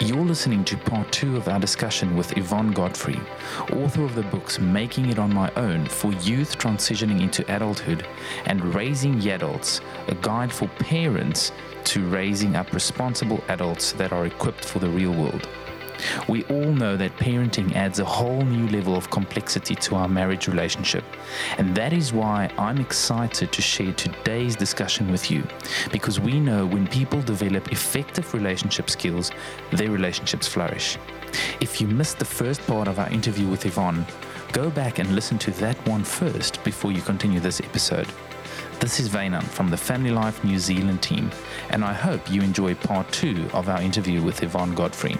You're listening to part two of our discussion with Yvonne Godfrey, author of the books Making It On My Own for Youth Transitioning into Adulthood and Raising Yadults, a guide for parents to raising up responsible adults that are equipped for the real world. We all know that parenting adds a whole new level of complexity to our marriage relationship. And that is why I'm excited to share today's discussion with you. Because we know when people develop effective relationship skills, their relationships flourish. If you missed the first part of our interview with Yvonne, go back and listen to that one first before you continue this episode. This is Vainan from the Family Life New Zealand team, and I hope you enjoy part two of our interview with Yvonne Godfrey.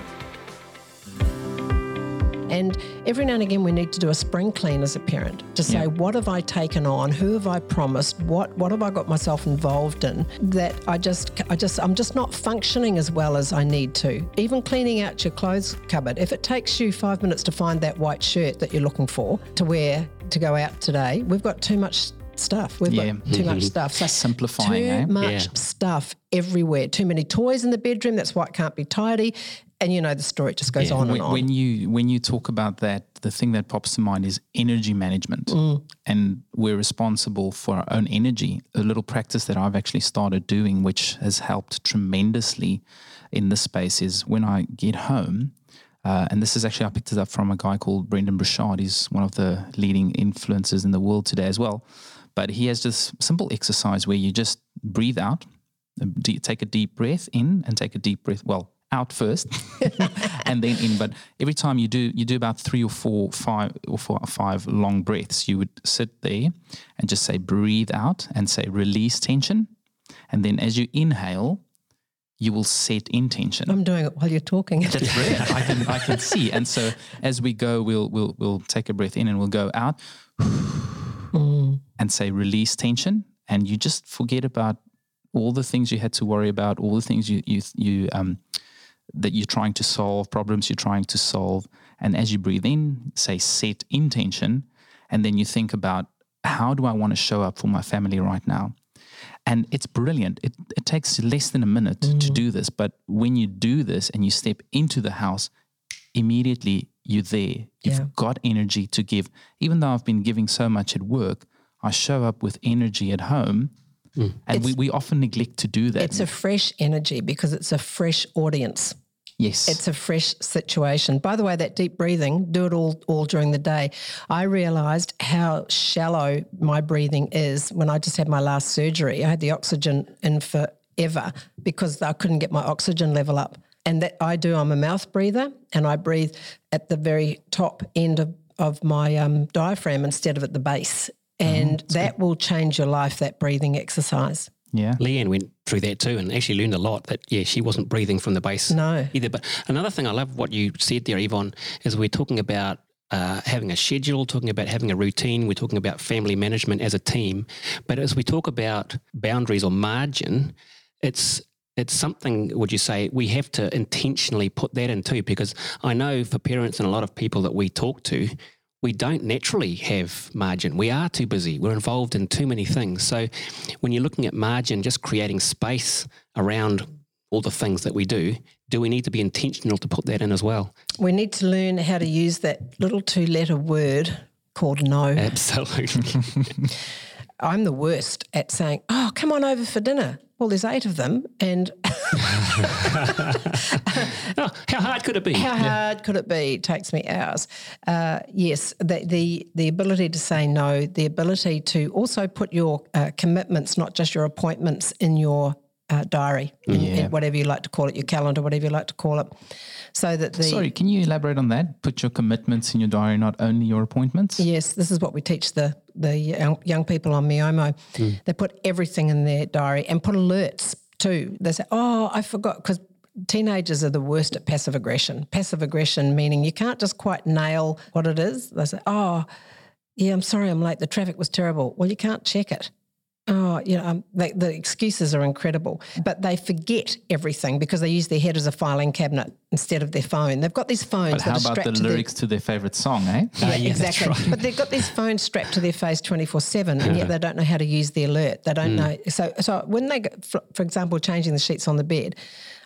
And every now and again, we need to do a spring clean as a parent to say, Yeah. what have I taken on? Who have I promised? What what have I got myself involved in that I just I just I'm just not functioning as well as I need to. Even cleaning out your clothes cupboard. If it takes you five minutes to find that white shirt that you're looking for to wear to go out today, we've got too much stuff. We've Yeah. got too much stuff. So Simplifying, too eh? much Yeah. stuff everywhere. Too many toys in the bedroom. That's why it can't be tidy. And you know the story just goes on and when, on. when you when you talk about that, the thing that pops to mind is energy management, Mm. and we're responsible for our own energy. A little practice that I've actually started doing, which has helped tremendously in this space, is when I get home. Uh, and this is actually I picked it up from a guy called Brendon Burchard. He's one of the leading influencers in the world today as well. But he has this simple exercise where you just breathe out, take a deep breath in, and take a deep breath. Well, out first, and then in. But every time you do, you do about three or four, five or four or five long breaths. You would sit there and just say breathe out and say release tension, and then as you inhale, you will set intention. I'm doing it while you're talking. That's brilliant. I can I can see. And so as we go, we'll we'll we'll take a breath in and we'll go out and say release tension. And you just forget about all the things you had to worry about, all the things you you you um that you're trying to solve, problems you're trying to solve. And as you breathe in, say set intention, and then you think about how do I want to show up for my family right now? And it's brilliant. It, it takes less than a minute to mm. do this. But when you do this and you step into the house, immediately you're there. You've Yeah. got energy to give. Even though I've been giving so much at work, I show up with energy at home. Mm. And we, we often neglect to do that. It's a fresh energy because it's a fresh audience. Yes. It's a fresh situation. By the way, that deep breathing, do it all all during the day. I realized how shallow my breathing is when I just had my last surgery. I had the oxygen in forever because I couldn't get my oxygen level up. And that I do, I'm a mouth breather and I breathe at the very top end of, of my um, diaphragm instead of at the base. And that will change your life, that breathing exercise. Yeah. Leanne went through that too and actually learned a lot that, yeah, she wasn't breathing from the base No. either. But another thing I love what you said there, Yvonne, is we're talking about uh, having a schedule, talking about having a routine, we're talking about family management as a team. But as we talk about boundaries or margin, it's it's something, would you say, we have to intentionally put that in too? Because I know for parents and a lot of people that we talk to, we don't naturally have margin. We are too busy. We're involved in too many things. So when you're looking at margin, just creating space around all the things that we do, do we need to be intentional to put that in as well? We need to learn how to use that little two letter word called no. Absolutely. I'm the worst at saying, oh, come on over for dinner. Well, there's eight of them. And oh, how hard could it be? how hard could it be? It takes me hours. Uh, yes, the, the, the ability to say no, the ability to also put your uh, commitments, not just your appointments, in your uh, diary, in, in whatever you like to call it, your calendar, whatever you like to call it, so that the. Sorry, can you elaborate on that? Put your commitments in your diary, not only your appointments. Yes, this is what we teach the the young, young people on Miomo. They put everything in their diary and put alerts too. They say, "Oh, I forgot," because teenagers are the worst at passive aggression. Passive aggression meaning you can't just quite nail what it is. They say, "Oh, yeah, I'm sorry, I'm late. The traffic was terrible." Well, you can't check it. Oh, you know, um, they, the excuses are incredible, but they forget everything because they use their head as a filing cabinet instead of their phone. They've got these phones But that how are about the to their lyrics to their favorite song, eh? Yeah, yeah, exactly. right. But they've got these phones strapped to their face 24 7, and yet they don't know how to use the alert. They Mm. don't know. So, so when they, go, for, for example, changing the sheets on the bed,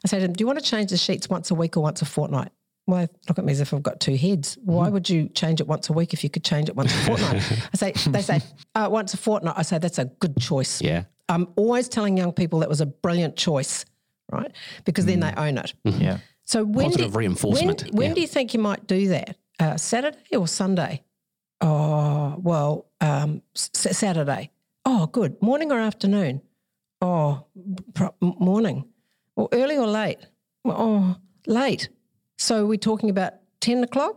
I say to them, Do you want to change the sheets once a week or once a fortnight? Well, look at me as if I've got two heads. Why Mm-hmm. would you change it once a week if you could change it once a fortnight? I say, they say, uh, once a fortnight. I say, that's a good choice. Yeah. I'm always telling young people that was a brilliant choice, right? Because then they own it. Yeah. So when Positive do, reinforcement, When, when yeah. do you think you might do that? Uh, Saturday or Sunday? Oh well, um, s- Saturday. Oh, good. Morning or afternoon? Oh, pro- morning. Or early or late? Oh, late. So we're talking about ten o'clock.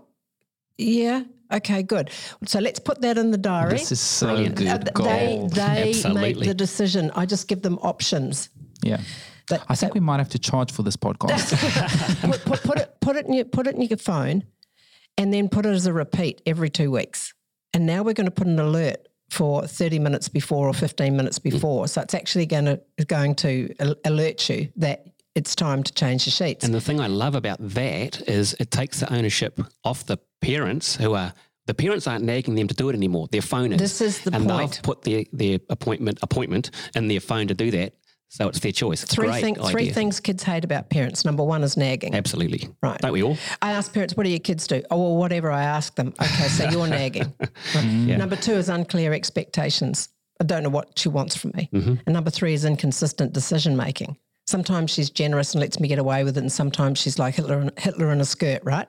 Yeah. Okay. Good. So let's put that in the diary. This is so Brilliant. good. Uh, they Gold. they make the decision. I just give them options. yeah. That, I think we might have to charge for this podcast. put, put, put it put it in your put it in your phone, and then put it as a repeat every two weeks. And now we're going to put an alert for thirty minutes before or fifteen minutes before. So it's actually going to going to alert you that it's time to change the sheets. And the thing I love about that is it takes the ownership off the parents who are the parents aren't nagging them to do it anymore. Their phone is. This is the and point. they've put their, their appointment appointment in their phone to do that. So it's their choice. It's three great thing, three things kids hate about parents. Number one is nagging. Absolutely. Right. Don't we all? I ask parents, what do your kids do? Oh, well, whatever I ask them. Okay, so you're nagging. Right. Number two is unclear expectations. I don't know what she wants from me. Mm-hmm. And number three is inconsistent decision making. Sometimes she's generous and lets me get away with it, and sometimes she's like Hitler in, Hitler in a skirt, right?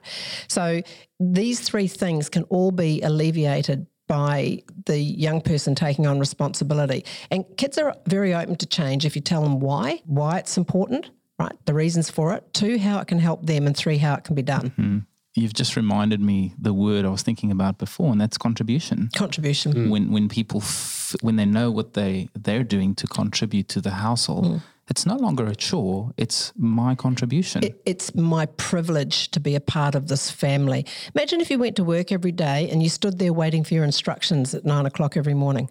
So these three things can all be alleviated by the young person taking on responsibility. And kids are very open to change if you tell them why, why it's important, right? The reasons for it. Two, how it can help them, and three, how it can be done. Mm-hmm. You've just reminded me the word I was thinking about before, and that's contribution. Contribution. When when people f- when they know what they they're doing to contribute to the household, mm. It's no longer a chore. It's my contribution. It, it's my privilege to be a part of this family. Imagine if you went to work every day and you stood there waiting for your instructions at nine o'clock every morning.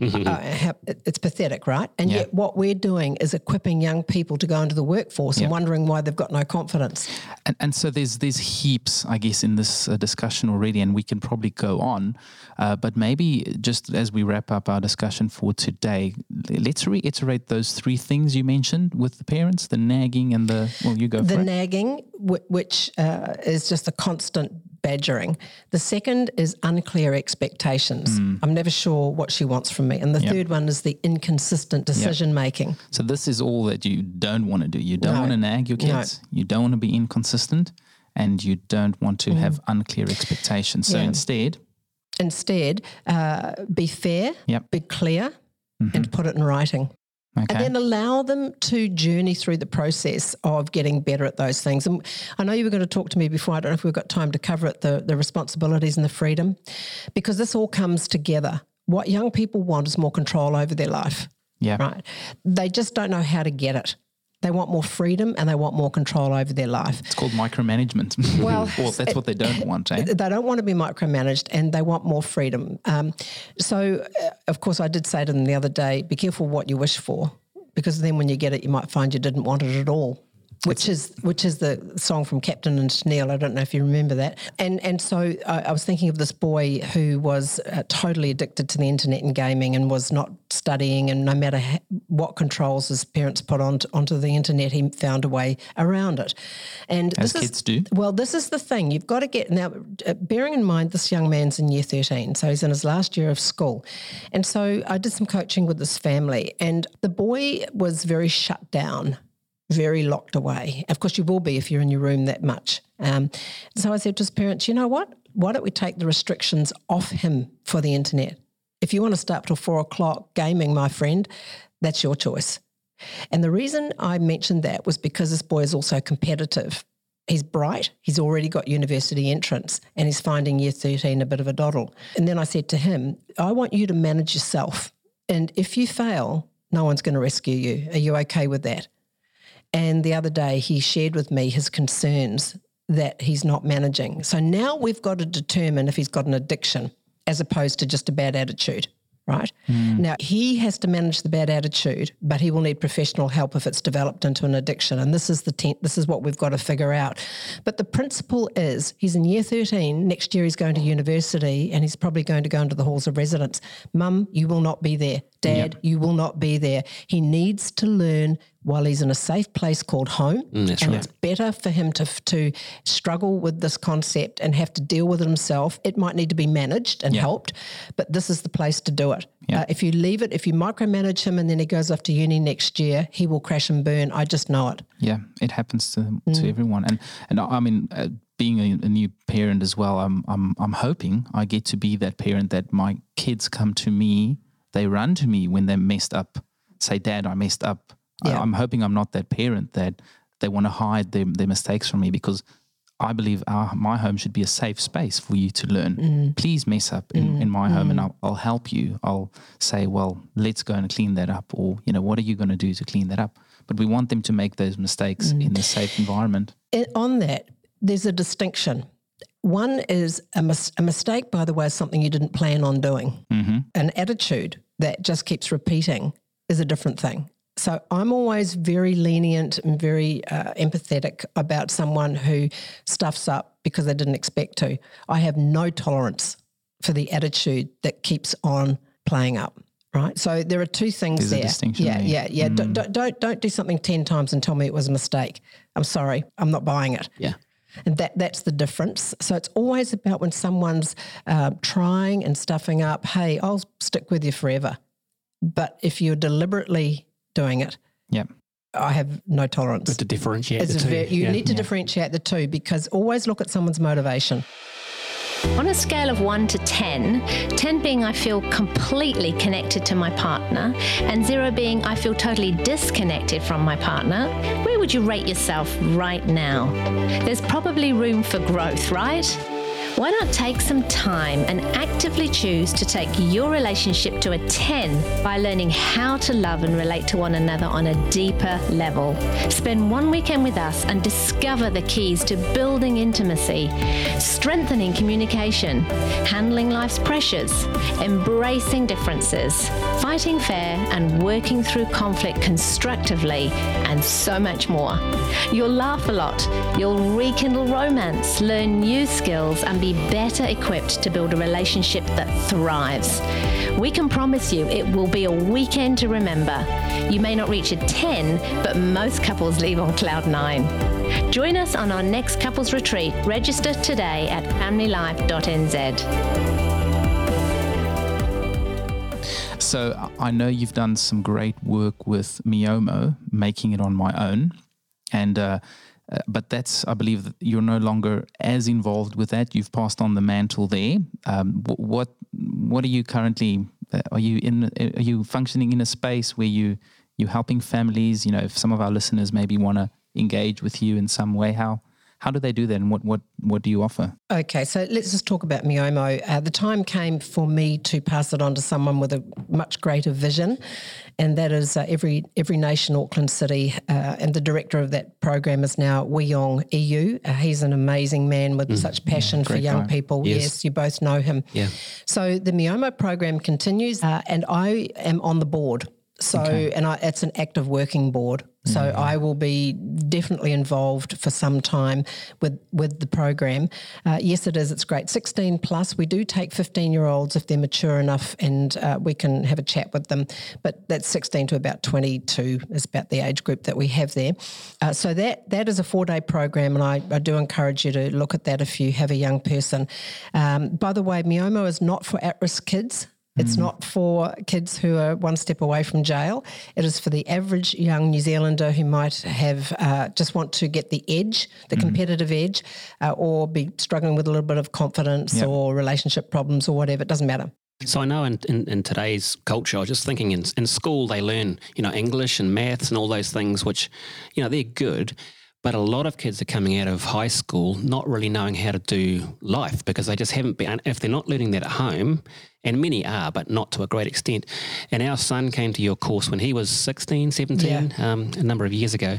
Uh, it's pathetic, right? And Yeah. yet, what we're doing is equipping young people to go into the workforce and wondering why they've got no confidence. And, and so there's there's heaps, I guess, in this uh, discussion already, and we can probably go on. Uh, but maybe just as we wrap up our discussion for today, let's reiterate those three things you mentioned with the parents: the nagging and the well, you go The for it. nagging, wh- which uh, is just a constant badgering. The second is unclear expectations. I'm never sure what she wants from me. And the third one is the inconsistent decision making. So this is all that you don't want to do. You don't No. want to nag your No. kids. You don't want to be inconsistent, and you don't want to have unclear expectations. So Mm. Yeah. instead, Instead, uh, be fair, Yep. be clear, and put it in writing. Okay, And then allow them to journey through the process of getting better at those things. And I know you were going to talk to me before. I don't know if we've got time to cover it the, the responsibilities and the freedom, because this all comes together. What young people want is more control over their life, yeah, right? They just don't know how to get it. They want more freedom and they want more control over their life. it's called micromanagement. Well, well, that's what they don't want, eh? They don't want to be micromanaged and they want more freedom. Um, so, uh, of course, I did say to them the other day be careful what you wish for, because then when you get it, you might find you didn't want it at all. Which is which is the song from Captain and Tennille. I don't know if you remember that. And and so I, I was thinking of this boy who was uh, totally addicted to the internet and gaming and was not studying. And no matter ha- what controls his parents put on onto the internet, he found a way around it. And As this is- kids do. well, this is the thing. You've got to get now, uh, bearing in mind this young man's in year 13, so he's in his last year of school. And so I did some coaching with this family, and the boy was very shut down, very locked away. Of course, you will be if you're in your room that much. Um, so I said to his parents, you know what? Why don't we take the restrictions off him for the internet? If you want to stay up till four o'clock gaming, my friend, that's your choice. And the reason I mentioned that was because this boy is also competitive. He's bright, he's already got university entrance, and he's finding year 13 a bit of a doddle. And then I said to him, I want you to manage yourself. And if you fail, no one's going to rescue you. Are you okay with that? And the other day, he shared with me his concerns that he's not managing. So now we've got to determine if he's got an addiction as opposed to just a bad attitude, right? Mm. Now, he has to manage the bad attitude, but he will need professional help if it's developed into an addiction. And this is the ten- this is what we've got to figure out. But the principle is he's in year 13. Next year he's going to university and he's probably going to go into the halls of residence. Mum, you will not be there. Dad, you will not be there. He needs to learn while he's in a safe place called home. Mm, and right. it's better for him to to struggle with this concept and have to deal with it himself. It might need to be managed and helped, but this is the place to do it. Uh, if you leave it, if you micromanage him and then he goes off to uni next year, he will crash and burn. I just know it. Yeah, it happens to to everyone, and and I I mean, uh, being a, a new parent as well, I'm I'm I'm hoping I get to be that parent that my kids come to me, they run to me when they're messed up, say, "Dad, I messed up." I- Yeah. I'm hoping I'm not that parent that they want to hide their their mistakes from me because. I believe our, my home should be a safe space for you to learn. Mm. Please mess up in, mm. in my home and mm. I'll, I'll help you. I'll say, well, let's go and clean that up. Or, you know, what are you going to do to clean that up? But we want them to make those mistakes in a safe environment. And on that, there's a distinction. One is a, mis- a mistake, by the way, is something you didn't plan on doing. Mm-hmm. An attitude that just keeps repeating is a different thing. So I'm always very lenient and very uh, empathetic about someone who stuffs up because they didn't expect to. I have no tolerance for the attitude that keeps on playing up. Right, so there are two things There's a there. distinction yeah, there. yeah, yeah. Don't, don't don't don't do something ten times and tell me it was a mistake. I'm sorry, I'm not buying it. Yeah. And that that's the difference. So it's always about when someone's uh, trying and stuffing up. Hey, I'll stick with you forever. But if you're deliberately doing it, Yeah. I have no tolerance. To differentiate It's the two. very, you yeah. need to differentiate the two because always look at someone's motivation. On a scale of 1 to 10, 10 being I feel completely connected to my partner, and 0 being I feel totally disconnected from my partner, where would you rate yourself right now? There's probably room for growth, right? Why not take some time and actively choose to take your relationship to a 10 by learning how to love and relate to one another on a deeper level? Spend one weekend with us and discover the keys to building intimacy, strengthening communication, handling life's pressures, embracing differences, fighting fair and working through conflict constructively, and so much more. You'll laugh a lot, you'll rekindle romance, learn new skills, and be better equipped to build a relationship that thrives. We can promise you it will be a weekend to remember. You may not reach a 10, but most couples leave on cloud 9. Join us on our next couples retreat. Register today at familylife.nz. So I- I know you've done some great work with Miomo, making it on my own, and uh, uh, but that's I believe you're no longer as involved with that. You've passed on the mantle there. Um, wh- what what are you currently? Uh, are you in? Are you functioning in a space where you you helping families? You know, if some of our listeners maybe want to engage with you in some way, how how do they do that, and what what what do you offer? Okay, so let's just talk about Miomo. Uh, the time came for me to pass it on to someone with a much greater vision, and that is uh, every every nation, Auckland City, uh, and the director of that program is now Weong EU. Uh, he's an amazing man with such passion for young guy. people. Yes. Yes. you both know him. Yeah. So the Miomo program continues, uh, and I am on the board. So, and I, it's an active working board. So I will be definitely involved for some time with with the program. Uh, yes, it is. It's great. Sixteen plus. We do take fifteen year olds if they're mature enough, and uh, we can have a chat with them. But that's sixteen to about twenty two is about the age group that we have there. Uh, so that that is a four day program, and I, I do encourage you to look at that if you have a young person. Um, by the way, Miomo is not for at risk kids. It's not for kids who are one step away from jail. It is for the average young New Zealander who might have uh, just want to get the edge, the competitive edge, uh, or be struggling with a little bit of confidence Yep. or relationship problems or whatever. It doesn't matter. So I know in, in, in today's culture, I was just thinking in, in school they learn, you know, English and maths and all those things, which, you know, they're good. But a lot of kids are coming out of high school not really knowing how to do life because they just haven't been, if they're not learning that at home and many are, but not to a great extent. And our son came to your course when he was 16, 17, um, a number of years ago.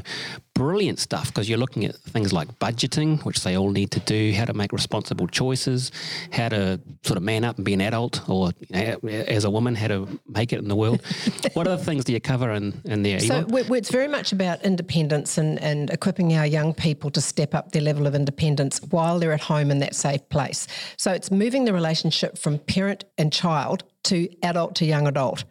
Brilliant stuff because you're looking at things like budgeting, which they all need to do, how to make responsible choices, how to sort of man up and be an adult, or you know, as a woman, how to make it in the world. what other things do you cover in, in there? So it's very much about independence and, and equipping our young people to step up their level of independence while they're at home in that safe place. So it's moving the relationship from parent and child to adult to young adult.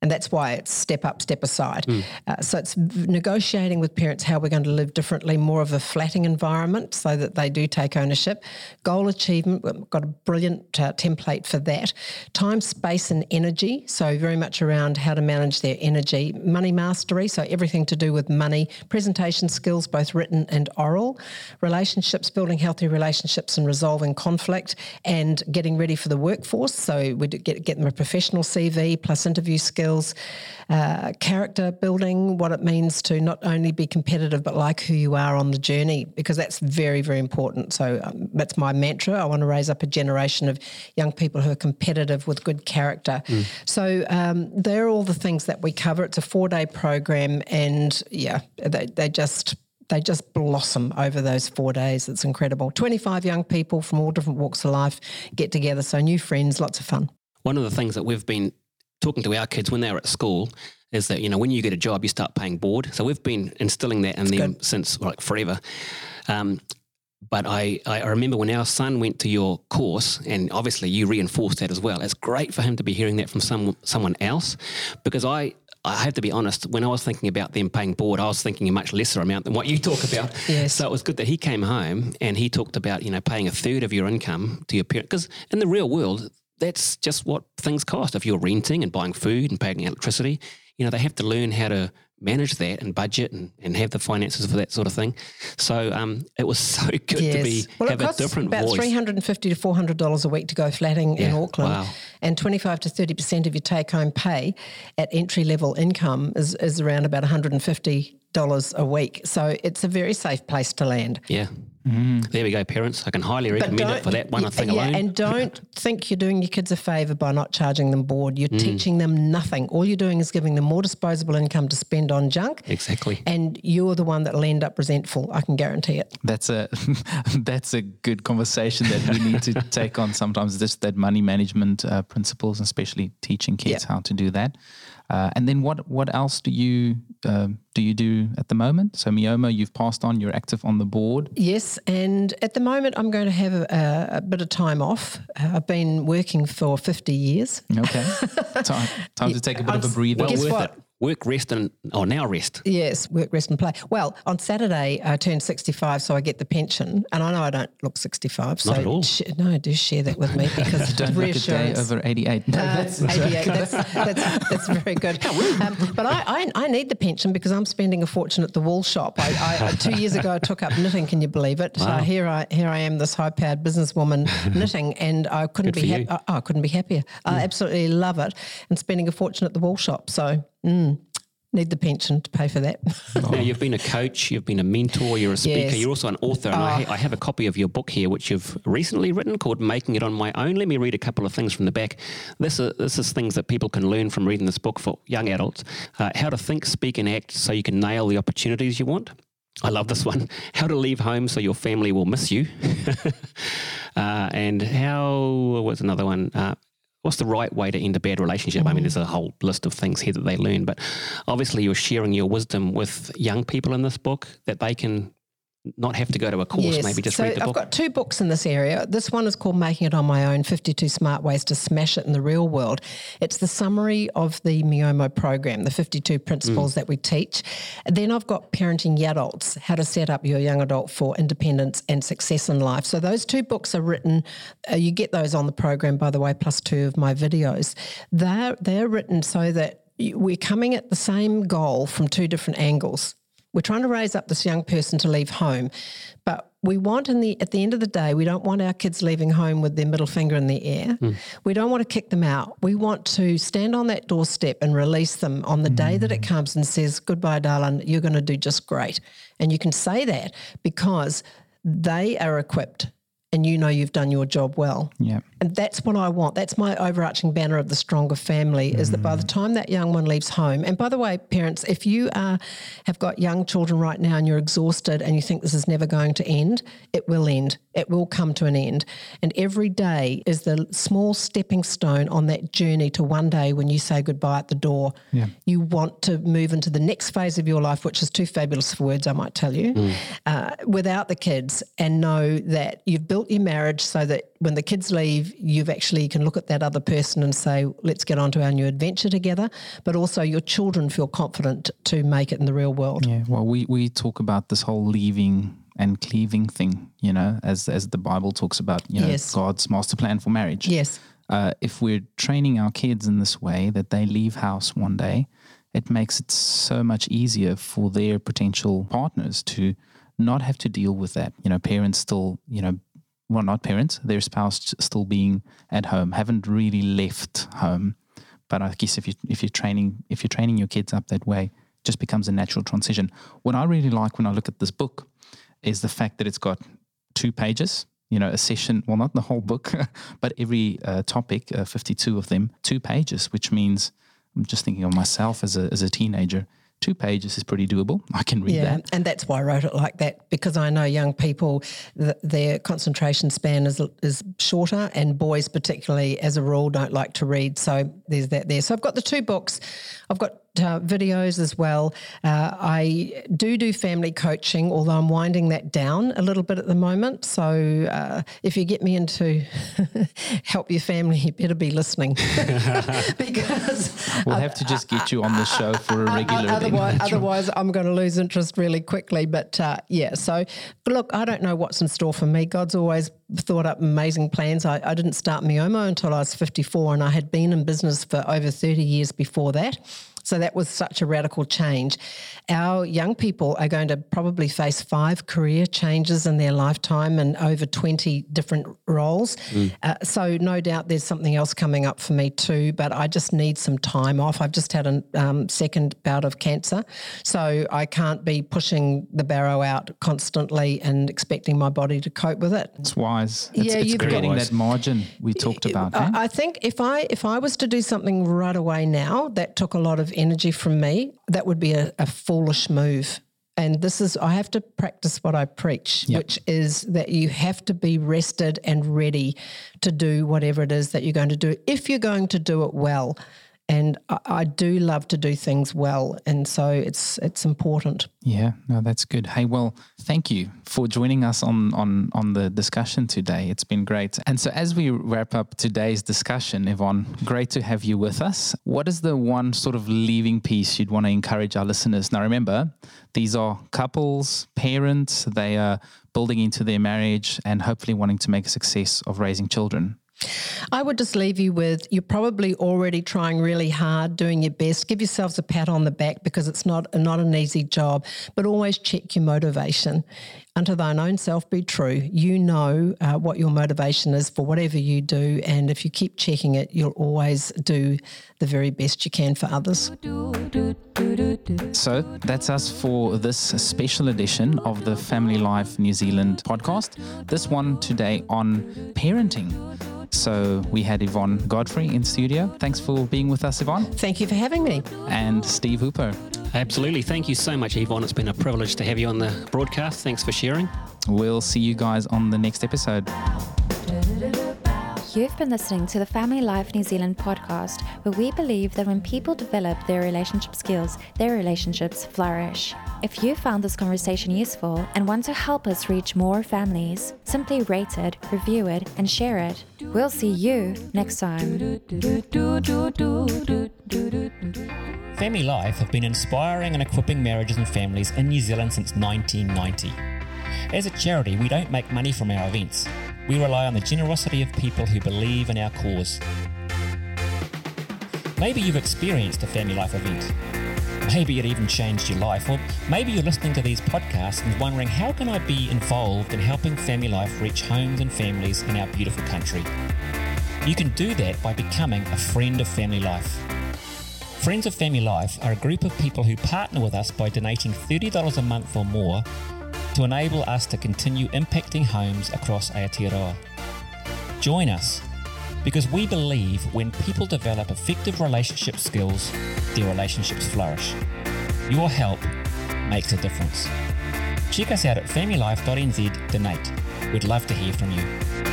And that's why it's step up, step aside. Mm. Uh, so it's negotiating with parents how we're going to live differently, more of a flatting environment so that they do take ownership. Goal achievement, we've got a brilliant uh, template for that. Time, space, and energy. So very much around how to manage their energy. Money mastery, so everything to do with money. Presentation skills, both written and oral. Relationships, building healthy relationships and resolving conflict and getting ready for the workforce. So we get, get them a professional CV plus interview skills skills, uh, character building, what it means to not only be competitive but like who you are on the journey, because that's very, very important. So um, that's my mantra. I want to raise up a generation of young people who are competitive with good character. Mm. So um, they're all the things that we cover. It's a four day program, and yeah, they, they just they just blossom over those four days. It's incredible. 25 young people from all different walks of life get together. So, new friends, lots of fun. One of the things that we've been talking to our kids when they were at school is that you know when you get a job you start paying board so we've been instilling that in That's them good. since like forever um, but I, I remember when our son went to your course, and obviously you reinforced that as well. It's great for him to be hearing that from some someone else, because I I have to be honest. When I was thinking about them paying board, I was thinking a much lesser amount than what you talk about. yes. So it was good that he came home and he talked about you know paying a third of your income to your parent, because in the real world that's just what things cost. If you're renting and buying food and paying electricity, you know, they have to learn how to manage that and budget and, and have the finances for that sort of thing. So um, it was so good yes. to be well, have it costs a different about voice. three hundred and fifty to four hundred dollars a week to go flatting yeah. in Auckland, wow. and twenty five to thirty percent of your take home pay at entry level income is is around about one hundred and fifty dollars a week. So it's a very safe place to land. Yeah. Mm. There we go, parents. I can highly recommend it for that one yeah, thing alone. And don't think you're doing your kids a favour by not charging them board. You're mm. teaching them nothing. All you're doing is giving them more disposable income to spend on junk. Exactly. And you're the one that'll end up resentful. I can guarantee it. That's a that's a good conversation that we need to take on sometimes. Just that money management uh, principles, especially teaching kids yeah. how to do that. Uh, and then what what else do you uh, do you do at the moment? So Miomo, you've passed on. You're active on the board. Yes, and at the moment I'm going to have a, a bit of time off. Uh, I've been working for 50 years. Okay, time, time to take a bit I'm, of a breather. Well, worth what? it work, rest, and oh, now rest. Yes, work, rest, and play. Well, on Saturday I turned sixty-five, so I get the pension, and I know I don't look sixty-five. So Not at all. Sh- no, do share that with me because don't look a day over eighty-eight. No, uh, that's, 88. That's, that's, that's very good. Um, but I, I, I, need the pension because I'm spending a fortune at the wool shop. I, I, two years ago I took up knitting. Can you believe it? Wow. here I here I am, this high-powered businesswoman knitting, and I couldn't good be ha- oh, I couldn't be happier. Mm. I absolutely love it, and spending a fortune at the wool shop. So. Mm need the pension to pay for that. now, you've been a coach, you've been a mentor, you're a speaker, yes. you're also an author. And I, oh. I, have a copy of your book here, which you've recently written called Making It On My Own. Let me read a couple of things from the back. This is, this is things that people can learn from reading this book for young adults uh, how to think, speak, and act so you can nail the opportunities you want. I love this one. How to leave home so your family will miss you. uh, and how, what's another one? Uh, what's the right way to end a bad relationship? Mm. I mean, there's a whole list of things here that they learn, but obviously you're sharing your wisdom with young people in this book that they can not have to go to a course, yes. maybe just so read the I've book? I've got two books in this area. This one is called Making It On My Own 52 Smart Ways to Smash It in the Real World. It's the summary of the Miomo program, the 52 principles mm. that we teach. then I've got Parenting Adults, How to Set Up Your Young Adult for Independence and Success in Life. So those two books are written, uh, you get those on the program, by the way, plus two of my videos. They're, they're written so that we're coming at the same goal from two different angles. We're trying to raise up this young person to leave home, but we want in the at the end of the day, we don't want our kids leaving home with their middle finger in the air. Mm. We don't want to kick them out. We want to stand on that doorstep and release them on the mm. day that it hmm. comes and says, "Goodbye, darling. You're going to do just great." And you can say that because they are equipped and you know you've done your job well. Yeah. And that's what I want. That's my overarching banner of the stronger family is that by the time that young one leaves home, and by the way, parents, if you are, have got young children right now and you're exhausted and you think this is never going to end, it will end. It will come to an end. And every day is the small stepping stone on that journey to one day when you say goodbye at the door. Yeah. You want to move into the next phase of your life, which is too fabulous for words, I might tell you, uh, without the kids, and know that you've built your marriage so that when the kids leave, you've actually can look at that other person and say, let's get on to our new adventure together. But also your children feel confident to make it in the real world. Yeah, well, we, we talk about this whole leaving and cleaving thing, you know, as as the Bible talks about, you know, Yes. God's master plan for marriage. Yes. Uh, if we're training our kids in this way that they leave house one day, it makes it so much easier for their potential partners to not have to deal with that. You know, parents still, you know, well, not parents, their spouse still being at home, haven't really left home. But I guess if you if you're training if you're training your kids up that way, just becomes a natural transition. What I really like when I look at this book is the fact that it's got two pages. You know, a session. Well, not the whole book, but every uh, topic, uh, fifty-two of them, two pages. Which means I'm just thinking of myself as a as a teenager. Two pages is pretty doable. I can read Yeah, that. and that's why I wrote it like that because I know young people, th- their concentration span is is shorter, and boys particularly, as a rule, don't like to read. So there's that there. So I've got the two books. I've got uh, videos as well. Uh, I do do family coaching, although I'm winding that down a little bit at the moment. So uh, if you get me into help your family, you better be listening because We'll have to just get you on the show for a regular. otherwise, otherwise, I'm going to lose interest really quickly. But uh, yeah, so look, I don't know what's in store for me. God's always thought up amazing plans. I, I didn't start Miomo until I was 54, and I had been in business for over 30 years before that. So that was such a radical change. Our young people are going to probably face five career changes in their lifetime and over 20 different roles. Uh, so no doubt there's something else coming up for me too, but I just need some time off. I've just had a um, second bout of cancer, so I can't be pushing the barrow out constantly and expecting my body to cope with it. It's wise. It's, Yeah, it's you've got- that margin we talked about. eh? I I think if I if I was to do something right away now that took a lot of energy from me, that would be a, a foolish move. And this is I have to practice what I preach, which is that you have to be rested and ready to do whatever it is that you're going to do if you're going to do it well. And I, I do love to do things well, and so it's it's important. Yeah, no, that's good. Hey, well, thank you for joining us on on on the discussion today. It's been great. And so, as we wrap up today's discussion, Yvonne, great to have you with us. What is the one sort of leaving piece you'd want to encourage our listeners? Now, remember, these are couples, parents. They are building into their marriage and hopefully wanting to make a success of raising children. I would just leave you with you're probably already trying really hard, doing your best. Give yourselves a pat on the back because it's not not an easy job, but always check your motivation. Unto thine own self be true. You know uh, what your motivation is for whatever you do, and if you keep checking it, you'll always do the very best you can for others. So that's us for this special edition of the Family Life New Zealand podcast. This one today on parenting. So we had Yvonne Godfrey in studio. Thanks for being with us, Yvonne, Thank you for having me. and Steve Hooper. Absolutely. Thank you so much, Yvonne. It's been a privilege to have you on the broadcast. Thanks for sharing. We'll see you guys on the next episode. You've been listening to the Family Life New Zealand podcast, where we believe that when people develop their relationship skills, their relationships flourish. If you found this conversation useful and want to help us reach more families, simply rate it, review it, and share it. We'll see you next time. Family Life have been inspiring and equipping marriages and families in New Zealand since 1990. As a charity, we don't make money from our events. We rely on the generosity of people who believe in our cause. Maybe you've experienced a Family Life event. Maybe it even changed your life, or maybe you're listening to these podcasts and wondering how can I be involved in helping Family Life reach homes and families in our beautiful country. You can do that by becoming a friend of Family Life. Friends of Family Life are a group of people who partner with us by donating $30 a month or more to enable us to continue impacting homes across Aotearoa. Join us because we believe when people develop effective relationship skills, their relationships flourish. Your help makes a difference. Check us out at familylife.nz donate. We'd love to hear from you.